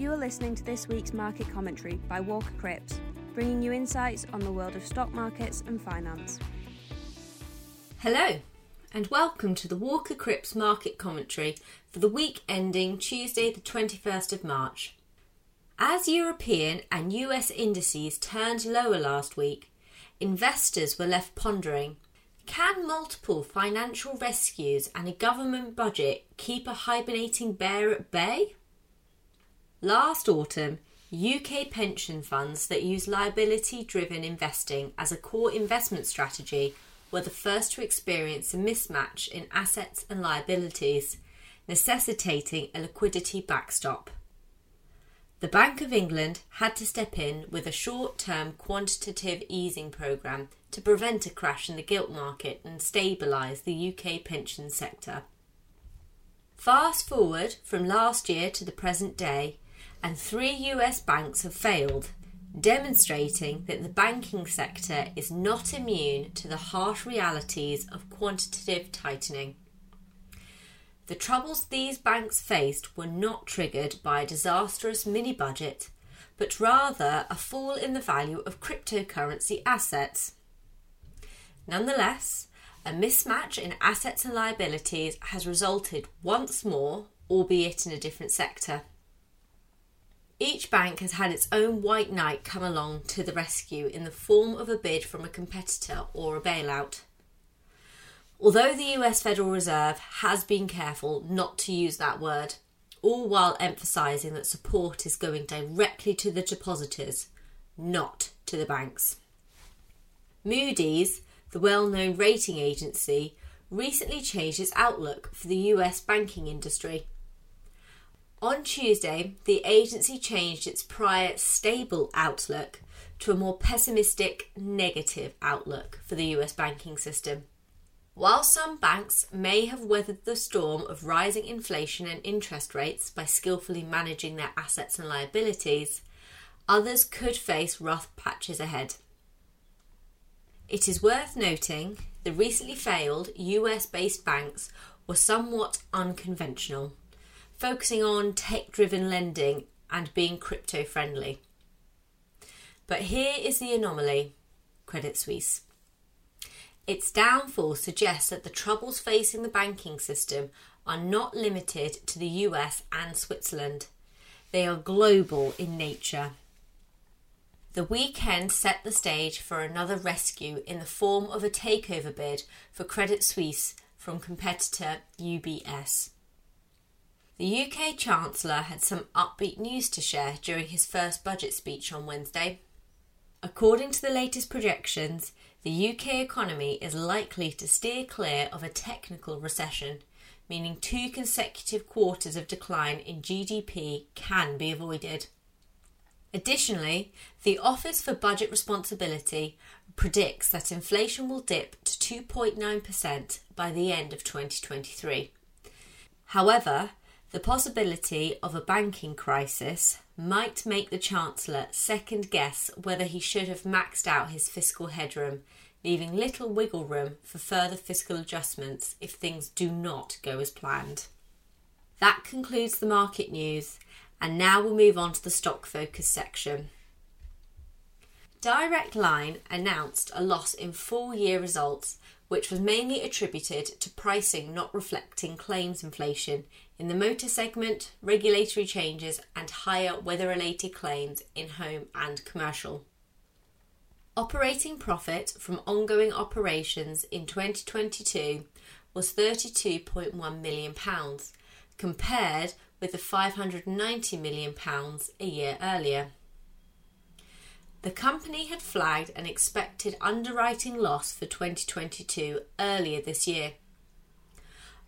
You are listening to this week's market commentary by Walker Crips, bringing you insights on the world of stock markets and finance. Hello, and welcome to the Walker Crips market commentary for the week ending Tuesday, the 21st of March. As European and US indices turned lower last week, investors were left pondering can multiple financial rescues and a government budget keep a hibernating bear at bay? Last autumn, UK pension funds that use liability driven investing as a core investment strategy were the first to experience a mismatch in assets and liabilities, necessitating a liquidity backstop. The Bank of England had to step in with a short term quantitative easing programme to prevent a crash in the gilt market and stabilise the UK pension sector. Fast forward from last year to the present day, and three US banks have failed, demonstrating that the banking sector is not immune to the harsh realities of quantitative tightening. The troubles these banks faced were not triggered by a disastrous mini budget, but rather a fall in the value of cryptocurrency assets. Nonetheless, a mismatch in assets and liabilities has resulted once more, albeit in a different sector. Each bank has had its own white knight come along to the rescue in the form of a bid from a competitor or a bailout. Although the US Federal Reserve has been careful not to use that word, all while emphasising that support is going directly to the depositors, not to the banks. Moody's, the well known rating agency, recently changed its outlook for the US banking industry on Tuesday, the agency changed its prior stable outlook to a more pessimistic negative outlook for the US banking system. While some banks may have weathered the storm of rising inflation and interest rates by skillfully managing their assets and liabilities, others could face rough patches ahead. It is worth noting the recently failed US based banks were somewhat unconventional focusing on tech driven lending and being crypto friendly. But here is the anomaly Credit Suisse. Its downfall suggests that the troubles facing the banking system are not limited to the US and Switzerland, they are global in nature. The weekend set the stage for another rescue in the form of a takeover bid for Credit Suisse from competitor UBS. The UK Chancellor had some upbeat news to share during his first budget speech on Wednesday. According to the latest projections, the UK economy is likely to steer clear of a technical recession, meaning two consecutive quarters of decline in GDP can be avoided. Additionally, the Office for Budget Responsibility predicts that inflation will dip to 2.9% by the end of 2023. However, the possibility of a banking crisis might make the Chancellor second guess whether he should have maxed out his fiscal headroom, leaving little wiggle room for further fiscal adjustments if things do not go as planned. That concludes the market news, and now we'll move on to the stock focus section. Direct Line announced a loss in full year results, which was mainly attributed to pricing not reflecting claims inflation in the motor segment, regulatory changes, and higher weather related claims in home and commercial. Operating profit from ongoing operations in 2022 was £32.1 million, compared with the £590 million a year earlier. The company had flagged an expected underwriting loss for 2022 earlier this year.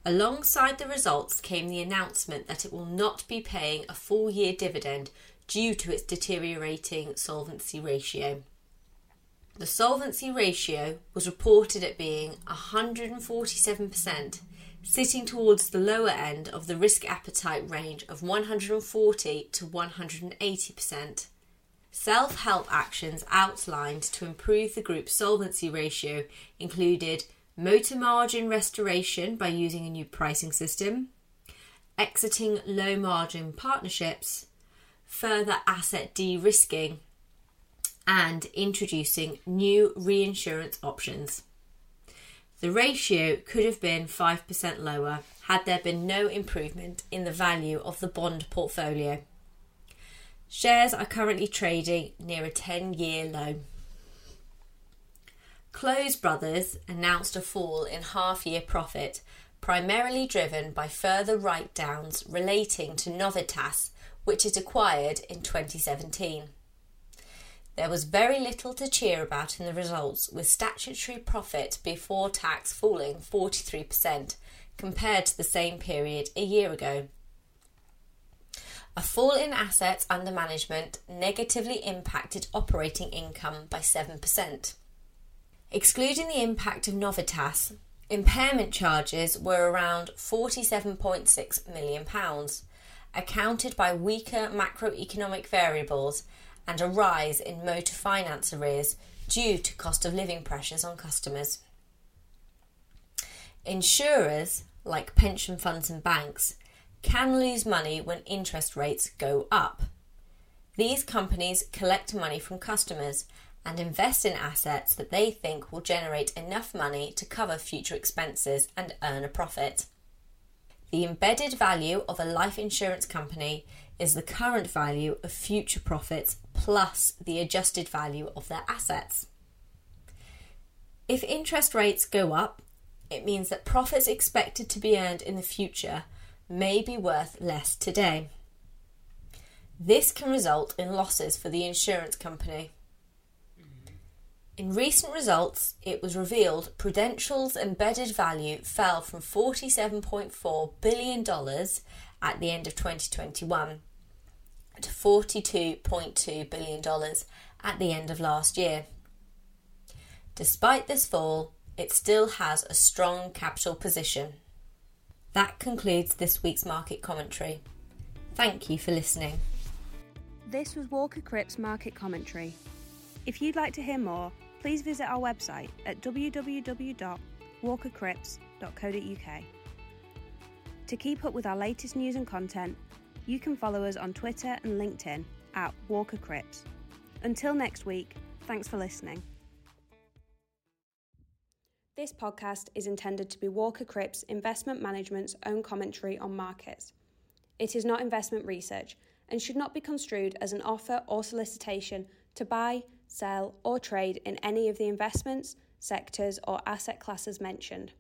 Alongside the results came the announcement that it will not be paying a full year dividend due to its deteriorating solvency ratio. The solvency ratio was reported at being 147%, sitting towards the lower end of the risk appetite range of 140 to 180%. Self help actions outlined to improve the group's solvency ratio included motor margin restoration by using a new pricing system, exiting low margin partnerships, further asset de risking, and introducing new reinsurance options. The ratio could have been 5% lower had there been no improvement in the value of the bond portfolio. Shares are currently trading near a 10 year low. Close Brothers announced a fall in half year profit, primarily driven by further write downs relating to Novitas, which it acquired in 2017. There was very little to cheer about in the results, with statutory profit before tax falling 43% compared to the same period a year ago. A fall in assets under management negatively impacted operating income by 7%. Excluding the impact of Novitas, impairment charges were around £47.6 million, accounted by weaker macroeconomic variables and a rise in motor finance arrears due to cost of living pressures on customers. Insurers, like pension funds and banks, can lose money when interest rates go up. These companies collect money from customers and invest in assets that they think will generate enough money to cover future expenses and earn a profit. The embedded value of a life insurance company is the current value of future profits plus the adjusted value of their assets. If interest rates go up, it means that profits expected to be earned in the future may be worth less today. This can result in losses for the insurance company. In recent results, it was revealed Prudential's embedded value fell from $47.4 billion at the end of 2021 to $42.2 billion at the end of last year. Despite this fall, it still has a strong capital position. That concludes this week's market commentary. Thank you for listening. This was Walker Crips Market Commentary. If you'd like to hear more, please visit our website at www.walkercrips.co.uk. To keep up with our latest news and content, you can follow us on Twitter and LinkedIn at Walker Crips. Until next week, thanks for listening. This podcast is intended to be Walker Crips Investment Management's own commentary on markets. It is not investment research and should not be construed as an offer or solicitation to buy, sell, or trade in any of the investments, sectors, or asset classes mentioned.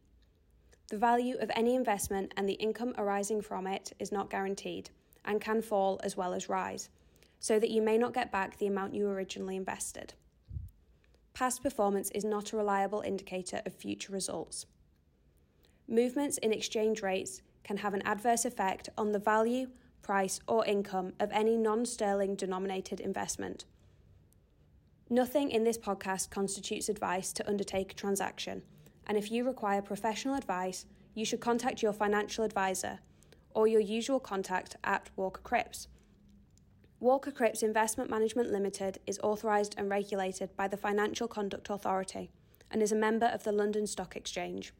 The value of any investment and the income arising from it is not guaranteed and can fall as well as rise, so that you may not get back the amount you originally invested. Past performance is not a reliable indicator of future results. Movements in exchange rates can have an adverse effect on the value, price, or income of any non sterling denominated investment. Nothing in this podcast constitutes advice to undertake a transaction, and if you require professional advice, you should contact your financial advisor or your usual contact at Walker Crips. Walker Crips Investment Management Limited is authorised and regulated by the Financial Conduct Authority and is a member of the London Stock Exchange.